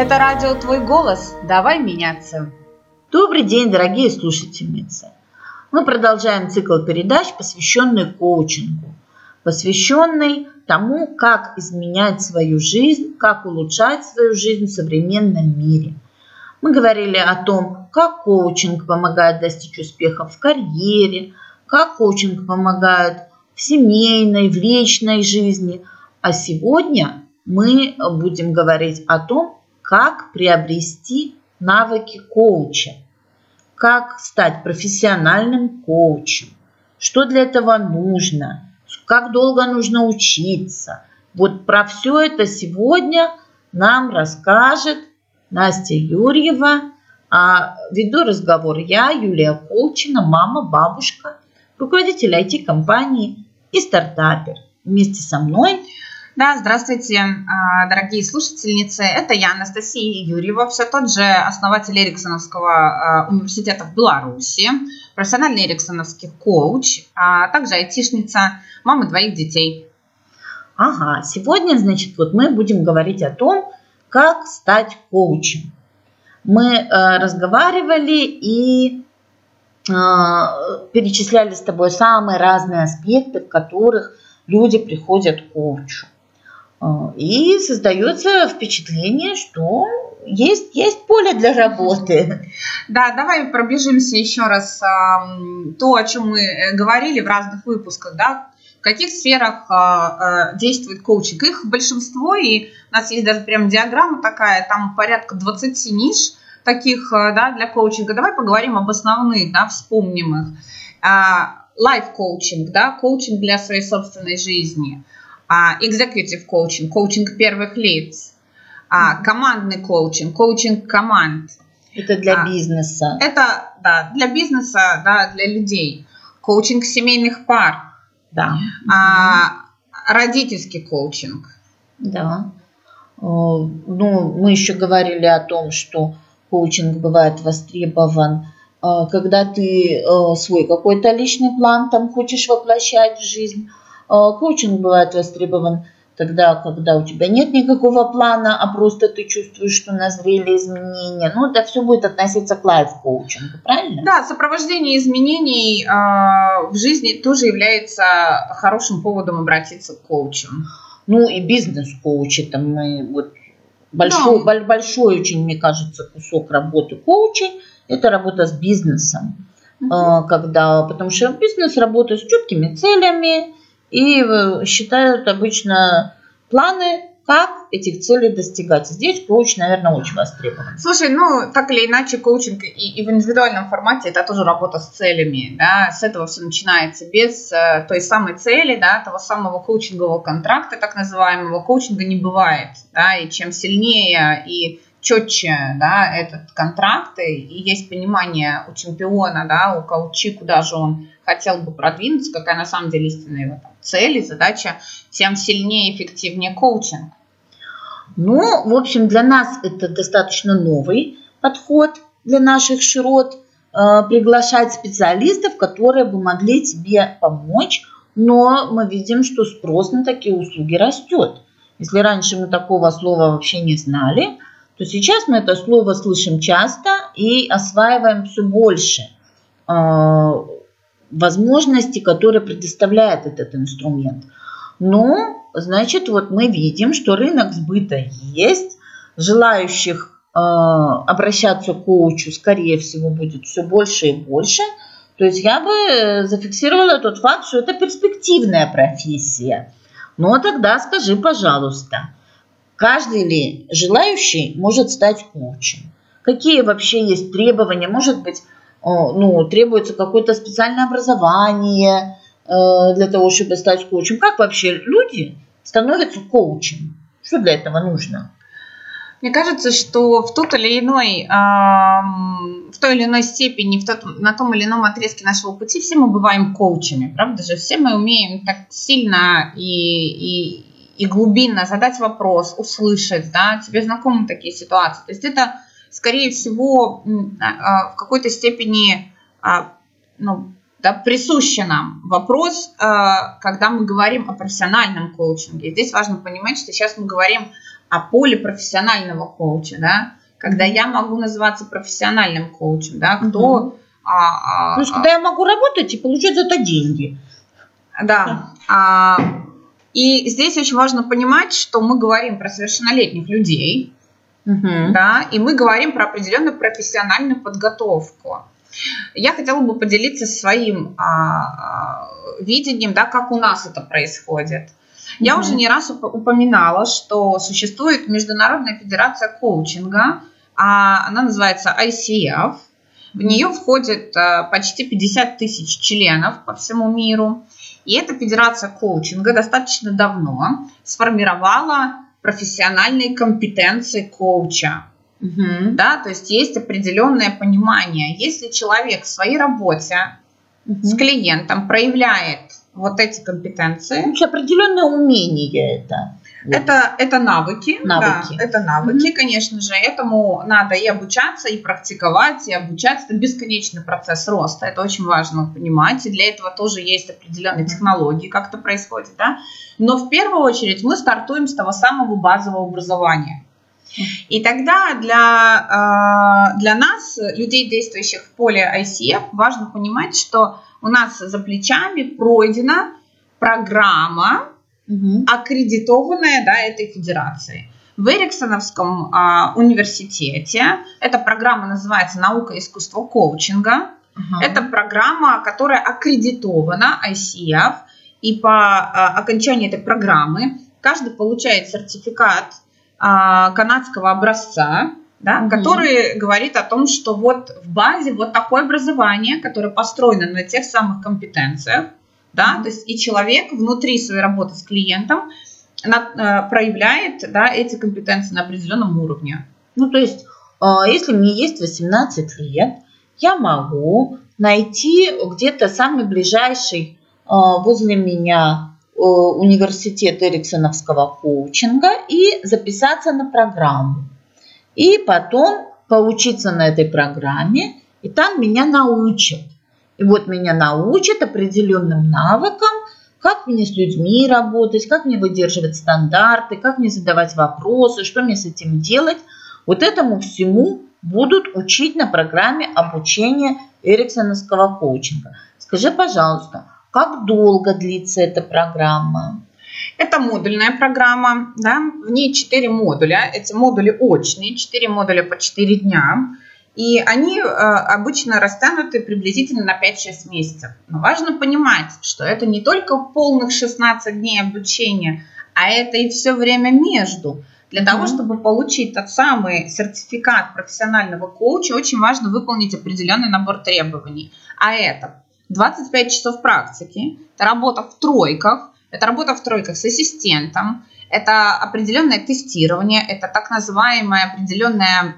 Это радио «Твой голос». Давай меняться. Добрый день, дорогие слушательницы. Мы продолжаем цикл передач, посвященный коучингу, посвященный тому, как изменять свою жизнь, как улучшать свою жизнь в современном мире. Мы говорили о том, как коучинг помогает достичь успеха в карьере, как коучинг помогает в семейной, в личной жизни. А сегодня мы будем говорить о том, как приобрести навыки коуча, как стать профессиональным коучем, что для этого нужно, как долго нужно учиться. Вот про все это сегодня нам расскажет Настя Юрьева. А веду разговор я, Юлия Колчина, мама, бабушка, руководитель IT-компании и стартапер. Вместе со мной да, здравствуйте, а, дорогие слушательницы. Это я, Анастасия Юрьева, все тот же основатель Эриксоновского а, университета в Беларуси, профессиональный эриксоновский коуч, а также айтишница, мама двоих детей. Ага, сегодня, значит, вот мы будем говорить о том, как стать коучем. Мы э, разговаривали и э, перечисляли с тобой самые разные аспекты, в которых люди приходят к коучу. А, и создается впечатление, что есть, есть поле для работы. Да, давай пробежимся еще раз то, о чем мы э, говорили в разных выпусках, да, в каких сферах а, а, действует коучинг. Их большинство, и у нас есть даже прям диаграмма такая, там порядка 20 ниш таких да, для коучинга. Давай поговорим об основных, да, вспомним их. Лайф-коучинг, да, коучинг для своей собственной жизни – а, executive коучинг, коучинг первых лиц, а, командный коучинг, коучинг команд. Это для а, бизнеса. Это, да, для бизнеса, да, для людей. Коучинг семейных пар. Да. А, родительский коучинг. Да. Ну, мы еще говорили о том, что коучинг бывает востребован, когда ты свой какой-то личный план там хочешь воплощать в жизнь, а, коучинг бывает востребован тогда, когда у тебя нет никакого плана, а просто ты чувствуешь, что назрели изменения. Ну, это все будет относиться к лайф-коучингу, правильно? Да, сопровождение изменений э, в жизни тоже является хорошим поводом обратиться к коучу. Ну и бизнес-коучи, там мы вот большой, да. большой очень, мне кажется, кусок работы коучей – это работа с бизнесом. Угу. Когда, потому что бизнес работает с четкими целями, и э, считают обычно планы, как этих целей достигать. Здесь коуч, наверное, очень востребован. Слушай, ну, так или иначе, коучинг и, и в индивидуальном формате это тоже работа с целями, да, с этого все начинается. Без э, той самой цели, да, того самого коучингового контракта, так называемого, коучинга не бывает, да, и чем сильнее и четче, да, этот контракт, и есть понимание у чемпиона, да, у коучи, куда же он хотел бы продвинуться, какая на самом деле истинная его там, цель и задача, тем сильнее и эффективнее коучинг. Ну, в общем, для нас это достаточно новый подход для наших широт, э, приглашать специалистов, которые бы могли тебе помочь, но мы видим, что спрос на такие услуги растет. Если раньше мы такого слова вообще не знали, то сейчас мы это слово слышим часто и осваиваем все больше э, возможностей, которые предоставляет этот инструмент. Но, значит, вот мы видим, что рынок сбыта есть, желающих э, обращаться к коучу, скорее всего, будет все больше и больше. То есть я бы зафиксировала тот факт, что это перспективная профессия. Но тогда скажи, пожалуйста, каждый ли желающий может стать коучем? Какие вообще есть требования? Может быть, ну, требуется какое-то специальное образование э, для того, чтобы стать коучем. Как вообще люди становятся коучем? Что для этого нужно? Мне кажется, что в тот или иной, в той или иной степени, в тот, на том или ином отрезке нашего пути все мы бываем коучами, правда же? Все мы умеем так сильно и, и, и глубинно задать вопрос, услышать, да, тебе знакомы такие ситуации. То есть это скорее всего, а, а, в какой-то степени а, ну, да, присуще нам вопрос, когда мы говорим о профессиональном коучинге. Здесь важно понимать, что сейчас мы говорим а поле профессионального коуча, да, когда я могу называться профессиональным коучем, да, кто... Угу. А, а, То есть, когда я могу работать и получать за это деньги. Да. А, и здесь очень важно понимать, что мы говорим про совершеннолетних людей, угу. да, и мы говорим про определенную профессиональную подготовку. Я хотела бы поделиться своим а, а, видением, да, как у нас это происходит. Я уже не раз упоминала, что существует Международная федерация коучинга, а она называется ICF. В нее входит э, почти 50 тысяч членов по всему миру. И эта федерация коучинга достаточно давно сформировала профессиональные компетенции коуча. Угу. Да, то есть есть определенное понимание. Если человек в своей работе угу. с клиентом проявляет вот эти компетенции. Вообще определенное умение это. Вот. Это, это навыки, навыки. Да, это навыки, mm-hmm. конечно же. Этому надо и обучаться, и практиковать, и обучаться. Это бесконечный процесс роста. Это очень важно понимать. И для этого тоже есть определенные технологии, как это происходит. Да? Но в первую очередь мы стартуем с того самого базового образования. И тогда для, э, для нас, людей, действующих в поле ICF, важно понимать, что у нас за плечами пройдена программа, угу. аккредитованная да, этой федерацией. В Эриксоновском а, университете эта программа называется «Наука и искусство коучинга». Угу. Это программа, которая аккредитована ICF, и по а, окончании этой программы каждый получает сертификат а, канадского образца, да, угу. который говорит о том, что вот в базе вот такое образование, которое построено на тех самых компетенциях, да, то есть и человек внутри своей работы с клиентом на, э, проявляет, да, эти компетенции на определенном уровне. Ну, то есть, э, если мне есть 18 лет, я могу найти где-то самый ближайший э, возле меня университет Эриксоновского коучинга и записаться на программу и потом поучиться на этой программе, и там меня научат. И вот меня научат определенным навыкам, как мне с людьми работать, как мне выдерживать стандарты, как мне задавать вопросы, что мне с этим делать. Вот этому всему будут учить на программе обучения Эриксоновского коучинга. Скажи, пожалуйста, как долго длится эта программа? Это модульная программа, да, в ней 4 модуля, эти модули очные, 4 модуля по 4 дня, и они э, обычно растянуты приблизительно на 5-6 месяцев. Но важно понимать, что это не только полных 16 дней обучения, а это и все время между. Для того, чтобы получить тот самый сертификат профессионального коуча, очень важно выполнить определенный набор требований. А это 25 часов практики, это работа в тройках, это работа в тройках с ассистентом, это определенное тестирование, это так называемая определенная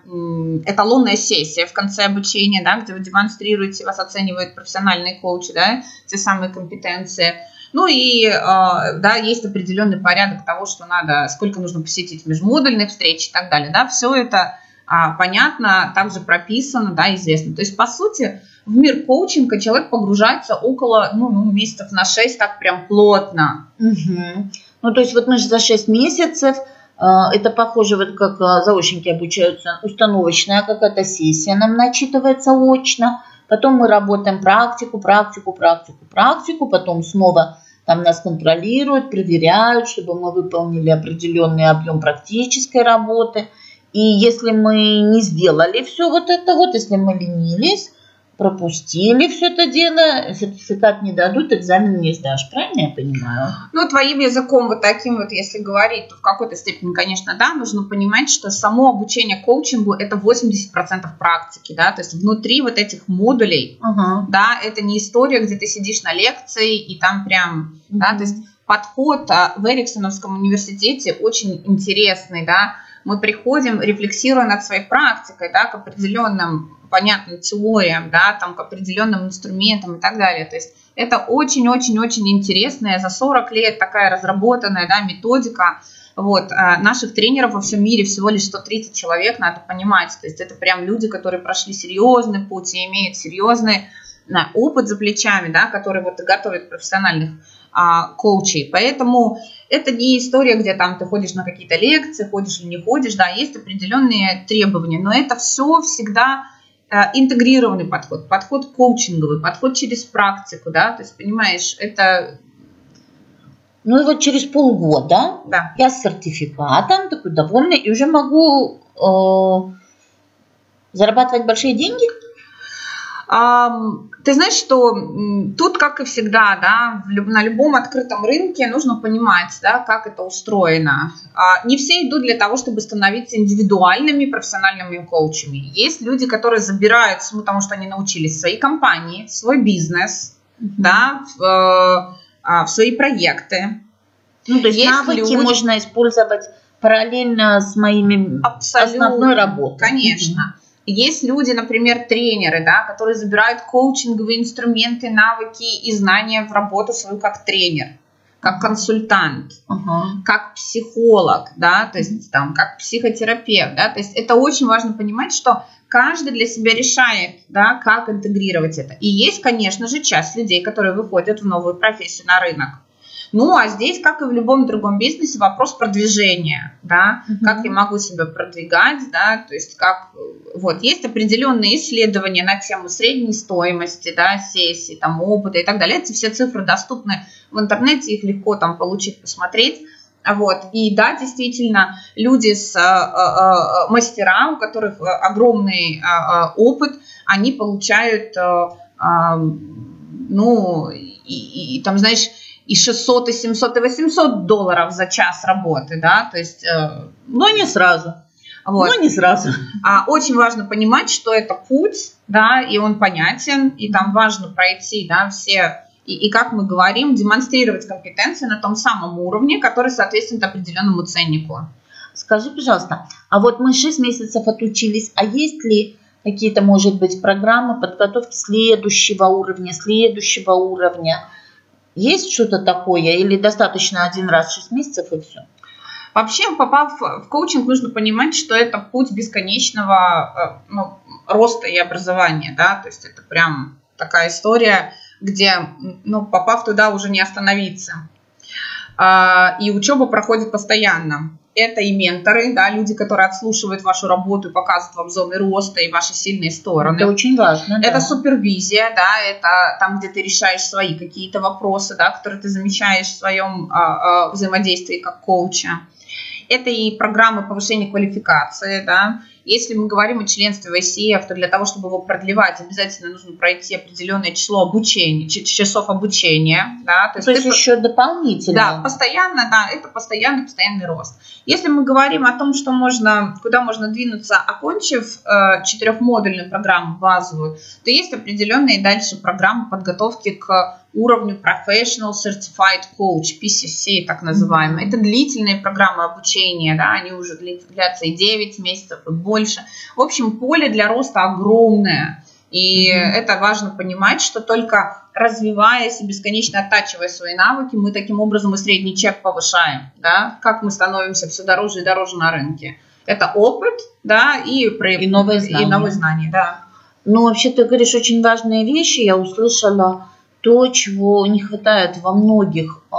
эталонная сессия в конце обучения, да, где вы демонстрируете, вас оценивают профессиональные коучи, да, те самые компетенции. Ну и э, да, есть определенный порядок того, что надо, сколько нужно посетить межмодульных встреч и так далее. Да, все это а, понятно, также прописано, да, известно. То есть, по сути, в мир коучинга человек погружается около ну, ну, месяцев на 6, так прям плотно. Угу. Ну, то есть вот мы же за 6 месяцев, э, это похоже, вот как э, заочники обучаются, установочная какая-то сессия нам начитывается очно, потом мы работаем практику, практику, практику, практику, потом снова там нас контролируют, проверяют, чтобы мы выполнили определенный объем практической работы. И если мы не сделали все вот это вот, если мы ленились, пропустили все это дело, сертификат не дадут, экзамен не сдашь. Правильно я понимаю? Ну, твоим языком вот таким вот, если говорить, то в какой-то степени, конечно, да, нужно понимать, что само обучение коучингу это 80% практики, да, то есть внутри вот этих модулей, uh-huh. да, это не история, где ты сидишь на лекции и там прям, uh-huh. да, то есть подход а, в Эриксоновском университете очень интересный, да, мы приходим, рефлексируя над своей практикой, да, к определенным понятным теориям, да, там, к определенным инструментам и так далее. То есть это очень-очень-очень интересная за 40 лет такая разработанная да, методика. Вот, а наших тренеров во всем мире всего лишь 130 человек, надо понимать. То есть это прям люди, которые прошли серьезный путь и имеют серьезный на опыт за плечами, да, который вот готовит профессиональных а, коучей. Поэтому это не история, где там ты ходишь на какие-то лекции, ходишь или не ходишь, да, есть определенные требования, но это все всегда интегрированный подход, подход коучинговый, подход через практику, да, то есть, понимаешь, это... Ну и вот через полгода да. я с сертификатом, такой довольный, и уже могу э, зарабатывать большие деньги? Ты знаешь, что тут, как и всегда, да, на любом открытом рынке нужно понимать, да, как это устроено. А, не все идут для того, чтобы становиться индивидуальными профессиональными коучами. Есть люди, которые забирают, потому что они научились свои компании, свой бизнес, mm-hmm. да, в, э, а, в свои проекты. Ну, то есть, есть навыки люди... можно использовать параллельно с моими Абсолютно, основной работой. Конечно. Mm-hmm. Есть люди, например, тренеры, да, которые забирают коучинговые инструменты, навыки и знания в работу свою как тренер, как консультант, uh-huh. как психолог, да, то есть там как психотерапевт, да, то есть это очень важно понимать, что каждый для себя решает, да, как интегрировать это. И есть, конечно же, часть людей, которые выходят в новую профессию на рынок. Ну, а здесь, как и в любом другом бизнесе, вопрос продвижения, да, mm-hmm. как я могу себя продвигать, да, то есть как, вот, есть определенные исследования на тему средней стоимости, да, сессий, там, опыта и так далее, эти все цифры доступны в интернете, их легко там получить, посмотреть, вот. И да, действительно, люди с э, э, э, мастера, у которых огромный э, опыт, они получают, э, э, ну, и, и там, знаешь, и 600, и 700, и 800 долларов за час работы, да, то есть... Э, но не сразу. Вот. Но не сразу. А очень важно понимать, что это путь, да, и он понятен, и там важно пройти, да, все и, и как мы говорим, демонстрировать компетенции на том самом уровне, который соответствует определенному ценнику. Скажи, пожалуйста, а вот мы 6 месяцев отучились, а есть ли какие-то, может быть, программы подготовки следующего уровня, следующего уровня? Есть что-то такое или достаточно один раз в 6 месяцев и все? Вообще, попав в коучинг, нужно понимать, что это путь бесконечного э, ну, роста и образования, да, то есть это прям такая история, где, ну, попав туда, уже не остановиться. А, и учеба проходит постоянно это и менторы, да, люди, которые отслушивают вашу работу и показывают вам зоны роста и ваши сильные стороны. Это очень важно. Это да. супервизия, да, это там, где ты решаешь свои какие-то вопросы, да, которые ты замечаешь в своем а, а, взаимодействии как коуча. Это и программы повышения квалификации, да, если мы говорим о членстве в ICF, то для того, чтобы его продлевать, обязательно нужно пройти определенное число обучения, часов обучения. Да? То есть, то есть ты, еще дополнительно. Да, постоянно, да, это постоянный, постоянный рост. Если мы говорим о том, что можно, куда можно двинуться, окончив э, четырехмодульную программу базовую, то есть определенные дальше программы подготовки к уровню Professional Certified Coach, PCC так называемые. Mm-hmm. Это длительные программы обучения, да, они уже длятся и 9 месяцев, и больше. В общем, поле для роста огромное. И mm-hmm. это важно понимать, что только развиваясь и бесконечно оттачивая свои навыки, мы таким образом и средний чек повышаем, да, как мы становимся все дороже и дороже на рынке. Это опыт, да, и, и новые знания. И новые знания, да. Ну, вообще, ты говоришь очень важные вещи. Я услышала то, чего не хватает во многих э,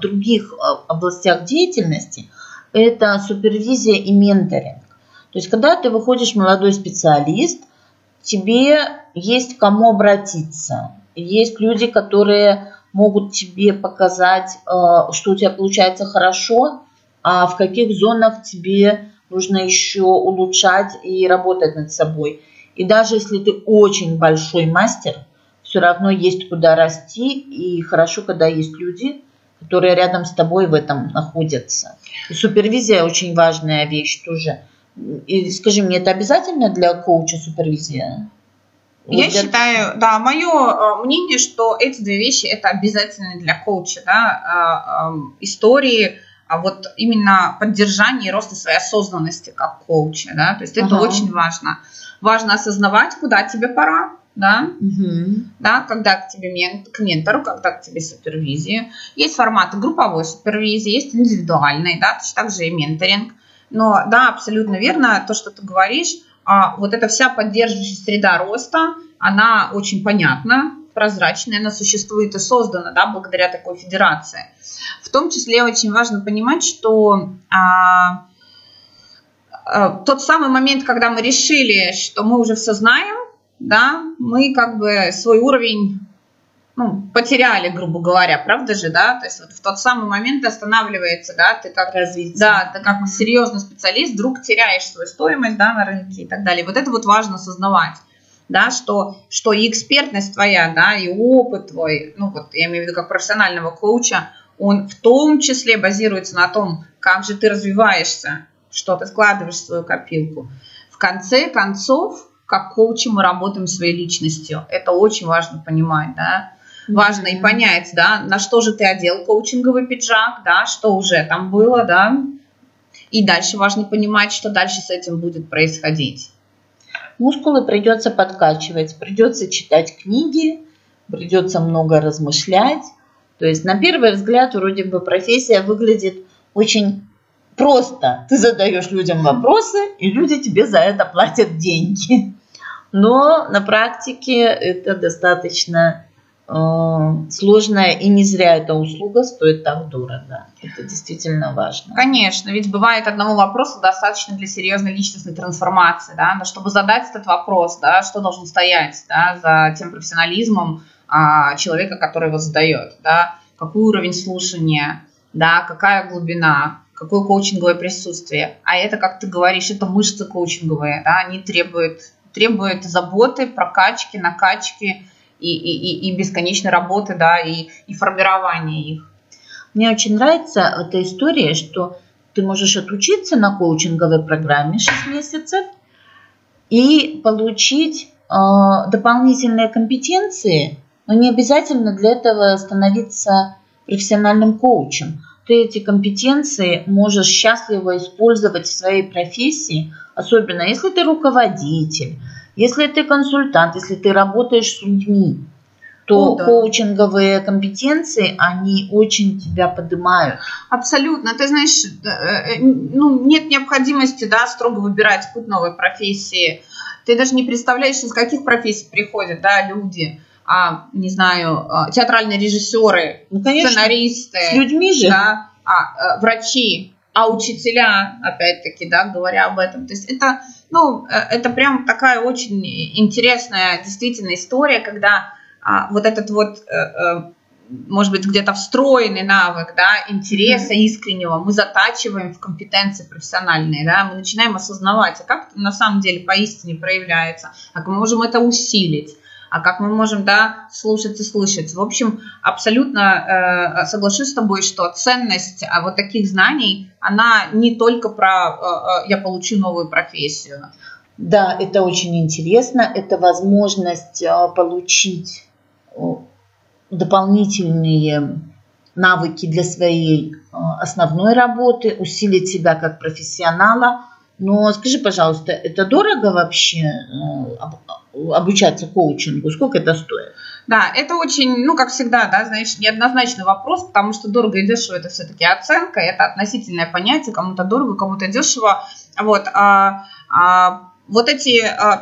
других областях деятельности, это супервизия и менторинг. То есть, когда ты выходишь молодой специалист, тебе есть к кому обратиться. Есть люди, которые могут тебе показать, э, что у тебя получается хорошо, а в каких зонах тебе нужно еще улучшать и работать над собой. И даже если ты очень большой мастер – все равно есть куда расти, и хорошо, когда есть люди, которые рядом с тобой в этом находятся. И супервизия очень важная вещь тоже. И скажи мне, это обязательно для коуча супервизия? Я вот считаю, да, мое э, мнение, что эти две вещи это обязательно для коуча, да, э, эм, истории, а вот именно поддержание и роста своей осознанности как коуча, да, то есть это ага. очень важно. Важно осознавать, куда тебе пора, да, угу. да, когда к тебе мен, к ментору, когда к тебе супервизии. Есть форматы групповой супервизии, есть индивидуальной, да, точно так же и менторинг. Но да, абсолютно верно, то, что ты говоришь, а, вот эта вся поддерживающая среда роста, она очень понятна, прозрачная, она существует и создана да, благодаря такой федерации. В том числе очень важно понимать, что а, а, тот самый момент, когда мы решили, что мы уже все знаем, да, мы как бы свой уровень ну, потеряли, грубо говоря, правда же, да? То есть вот в тот самый момент останавливается, да, ты как развитие. Да, ты как серьезный специалист вдруг теряешь свою стоимость, да, на рынке и так далее. Вот это вот важно осознавать, да, что, что и экспертность твоя, да, и опыт твой, ну вот я имею в виду как профессионального коуча, он в том числе базируется на том, как же ты развиваешься, что ты складываешь в свою копилку. В конце концов, как коучи мы работаем своей личностью. Это очень важно понимать, да важно и понять, да, на что же ты одел коучинговый пиджак, да, что уже там было, да, и дальше важно понимать, что дальше с этим будет происходить. Мускулы придется подкачивать, придется читать книги, придется много размышлять. То есть на первый взгляд вроде бы профессия выглядит очень просто. Ты задаешь людям вопросы, и люди тебе за это платят деньги. Но на практике это достаточно Э, сложная, и не зря эта услуга стоит так дорого. Это действительно важно. Конечно, ведь бывает одного вопроса достаточно для серьезной личностной трансформации, да, но чтобы задать этот вопрос, да, что должен стоять да, за тем профессионализмом а, человека, который его задает, да, какой уровень слушания, да, какая глубина, какое коучинговое присутствие. А это, как ты говоришь, это мышцы коучинговые, да, они требуют, требуют заботы, прокачки, накачки, и, и, и бесконечной работы, да, и, и формирования их. Мне очень нравится эта история, что ты можешь отучиться на коучинговой программе 6 месяцев и получить э, дополнительные компетенции, но не обязательно для этого становиться профессиональным коучем. Ты эти компетенции можешь счастливо использовать в своей профессии, особенно если ты руководитель, если ты консультант, если ты работаешь с людьми, то О, да. коучинговые компетенции, они очень тебя поднимают. Абсолютно. Ты знаешь, э, э, ну, нет необходимости да, строго выбирать путь новой профессии. Ты даже не представляешь, из каких профессий приходят да, люди. А, не знаю, а, театральные режиссеры, ну, конечно, сценаристы. С людьми же. Да, а, э, врачи, а учителя, опять-таки, да, говоря об этом. То есть это ну, э, это прям такая очень интересная действительно история, когда а, вот этот вот, э, э, может быть, где-то встроенный навык, да, интереса искреннего мы затачиваем в компетенции профессиональные, да, мы начинаем осознавать, а как это на самом деле поистине проявляется, а как мы можем это усилить а как мы можем, да, слушать и слышать. В общем, абсолютно э, соглашусь с тобой, что ценность а, вот таких знаний, она не только про э, э, я получу новую профессию. Да, это очень интересно. Это возможность э, получить э, дополнительные навыки для своей э, основной работы, усилить себя как профессионала. Но скажи, пожалуйста, это дорого вообще обучаться коучингу? Сколько это стоит? Да, это очень, ну, как всегда, да, знаешь, неоднозначный вопрос, потому что дорого и дешево это все-таки оценка, это относительное понятие, кому-то дорого, кому-то дешево. Вот, а, а, вот эти 5-6 а,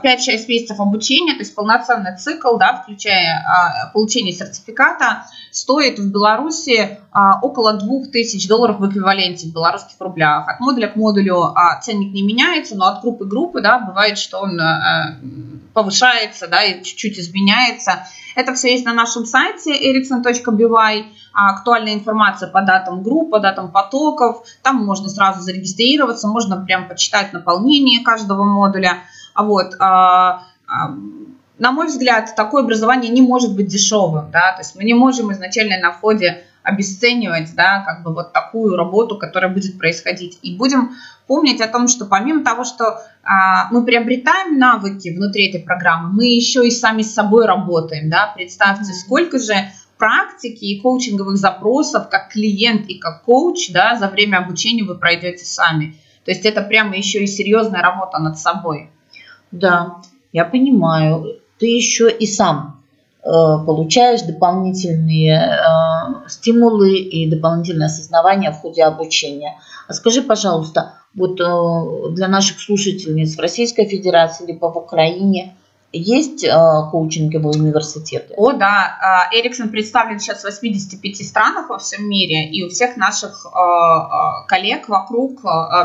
месяцев обучения, то есть полноценный цикл, да, включая а, получение сертификата, стоит в Беларуси а, около 2000 долларов в эквиваленте в белорусских рублях. От модуля к модулю ценник не меняется, но от группы к группе, да, бывает, что он повышается, да, и чуть-чуть изменяется. Это все есть на нашем сайте ericsson.by. Актуальная информация по датам групп, по датам потоков. Там можно сразу зарегистрироваться, можно прям почитать наполнение каждого модуля. А вот, а, а, на мой взгляд, такое образование не может быть дешевым, да, то есть мы не можем изначально на входе обесценивать, да, как бы вот такую работу, которая будет происходить. И будем помнить о том, что помимо того, что а, мы приобретаем навыки внутри этой программы, мы еще и сами с собой работаем, да, представьте, сколько же практики и коучинговых запросов как клиент и как коуч, да, за время обучения вы пройдете сами. То есть это прямо еще и серьезная работа над собой. Да, я понимаю. Ты еще и сам получаешь дополнительные э, стимулы и дополнительное осознавание в ходе обучения. А скажи, пожалуйста, вот э, для наших слушательниц в Российской Федерации либо в Украине есть э, коучинговые университеты? О, да. Эриксон представлен сейчас в 85 странах во всем мире, и у всех наших коллег вокруг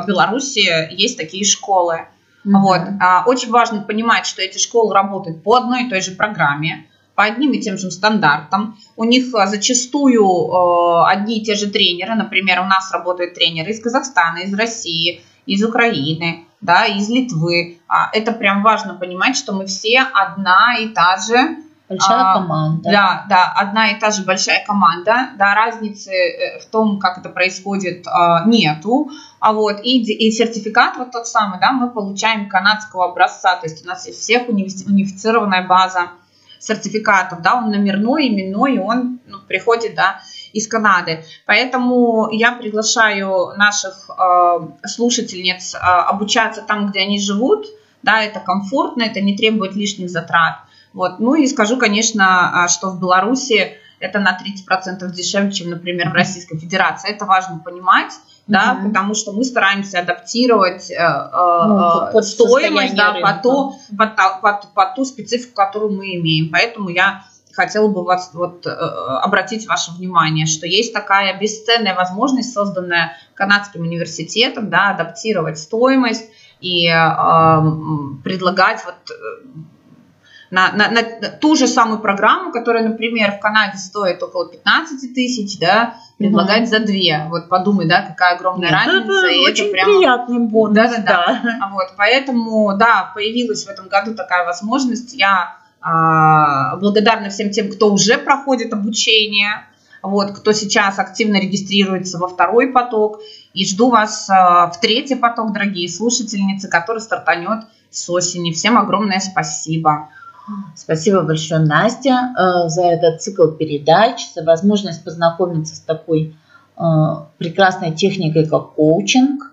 Беларуси есть такие школы. Mm-hmm. Вот. Очень важно понимать, что эти школы работают по одной и той же программе по одним и тем же стандартам. У них а, зачастую э, одни и те же тренеры. Например, у нас работают тренеры из Казахстана, из России, из Украины, да, из Литвы. А это прям важно понимать, что мы все одна и та же Большая а, команда. Да, да, одна и та же большая команда. Да, разницы э, в том, как это происходит, нету. А вот и, и сертификат вот тот самый, да, мы получаем канадского образца. То есть у нас всех унифицированная база сертификатов, да, он номерной, именной, он ну, приходит, да, из Канады. Поэтому я приглашаю наших э, слушательниц э, обучаться там, где они живут, да, это комфортно, это не требует лишних затрат. Вот. Ну и скажу, конечно, а, что в Беларуси это на 30% дешевле, чем, например, в Российской Федерации. Это важно понимать да, mm-hmm. потому что мы стараемся адаптировать э, э, ну, под стоимость да, по, ту, под, под, под ту специфику, которую мы имеем. Поэтому я хотела бы вас вот, э, обратить ваше внимание, что есть такая бесценная возможность, созданная канадским университетом, да, адаптировать стоимость и э, предлагать вот на, на, на ту же самую программу, которая, например, в Канаде стоит около 15 тысяч, да, предлагать mm-hmm. за две. Вот подумай, да, какая огромная Нет, разница. Это и очень это прям... приятный бонус. Да, да, да. да. Вот, поэтому, да, появилась в этом году такая возможность. Я а, благодарна всем тем, кто уже проходит обучение, вот, кто сейчас активно регистрируется во второй поток. И жду вас а, в третий поток, дорогие слушательницы, который стартанет с осени. Всем огромное спасибо. Спасибо большое, Настя, э, за этот цикл передач, за возможность познакомиться с такой э, прекрасной техникой, как коучинг.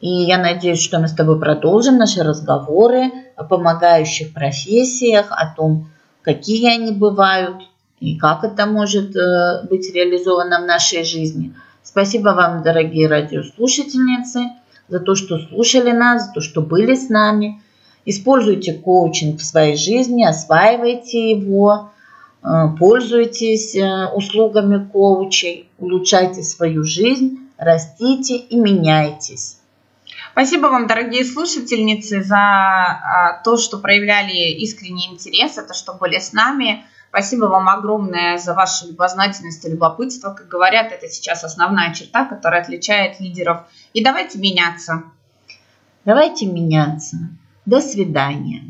И я надеюсь, что мы с тобой продолжим наши разговоры о помогающих профессиях, о том, какие они бывают и как это может э, быть реализовано в нашей жизни. Спасибо вам, дорогие радиослушательницы, за то, что слушали нас, за то, что были с нами – Используйте коучинг в своей жизни, осваивайте его, э, пользуйтесь э, услугами коучей, улучшайте свою жизнь, растите и меняйтесь. Спасибо вам, дорогие слушательницы, за а, то, что проявляли искренний интерес, это что были с нами. Спасибо вам огромное за вашу любознательность и любопытство. Как говорят, это сейчас основная черта, которая отличает лидеров. И давайте меняться. Давайте меняться. До свидания.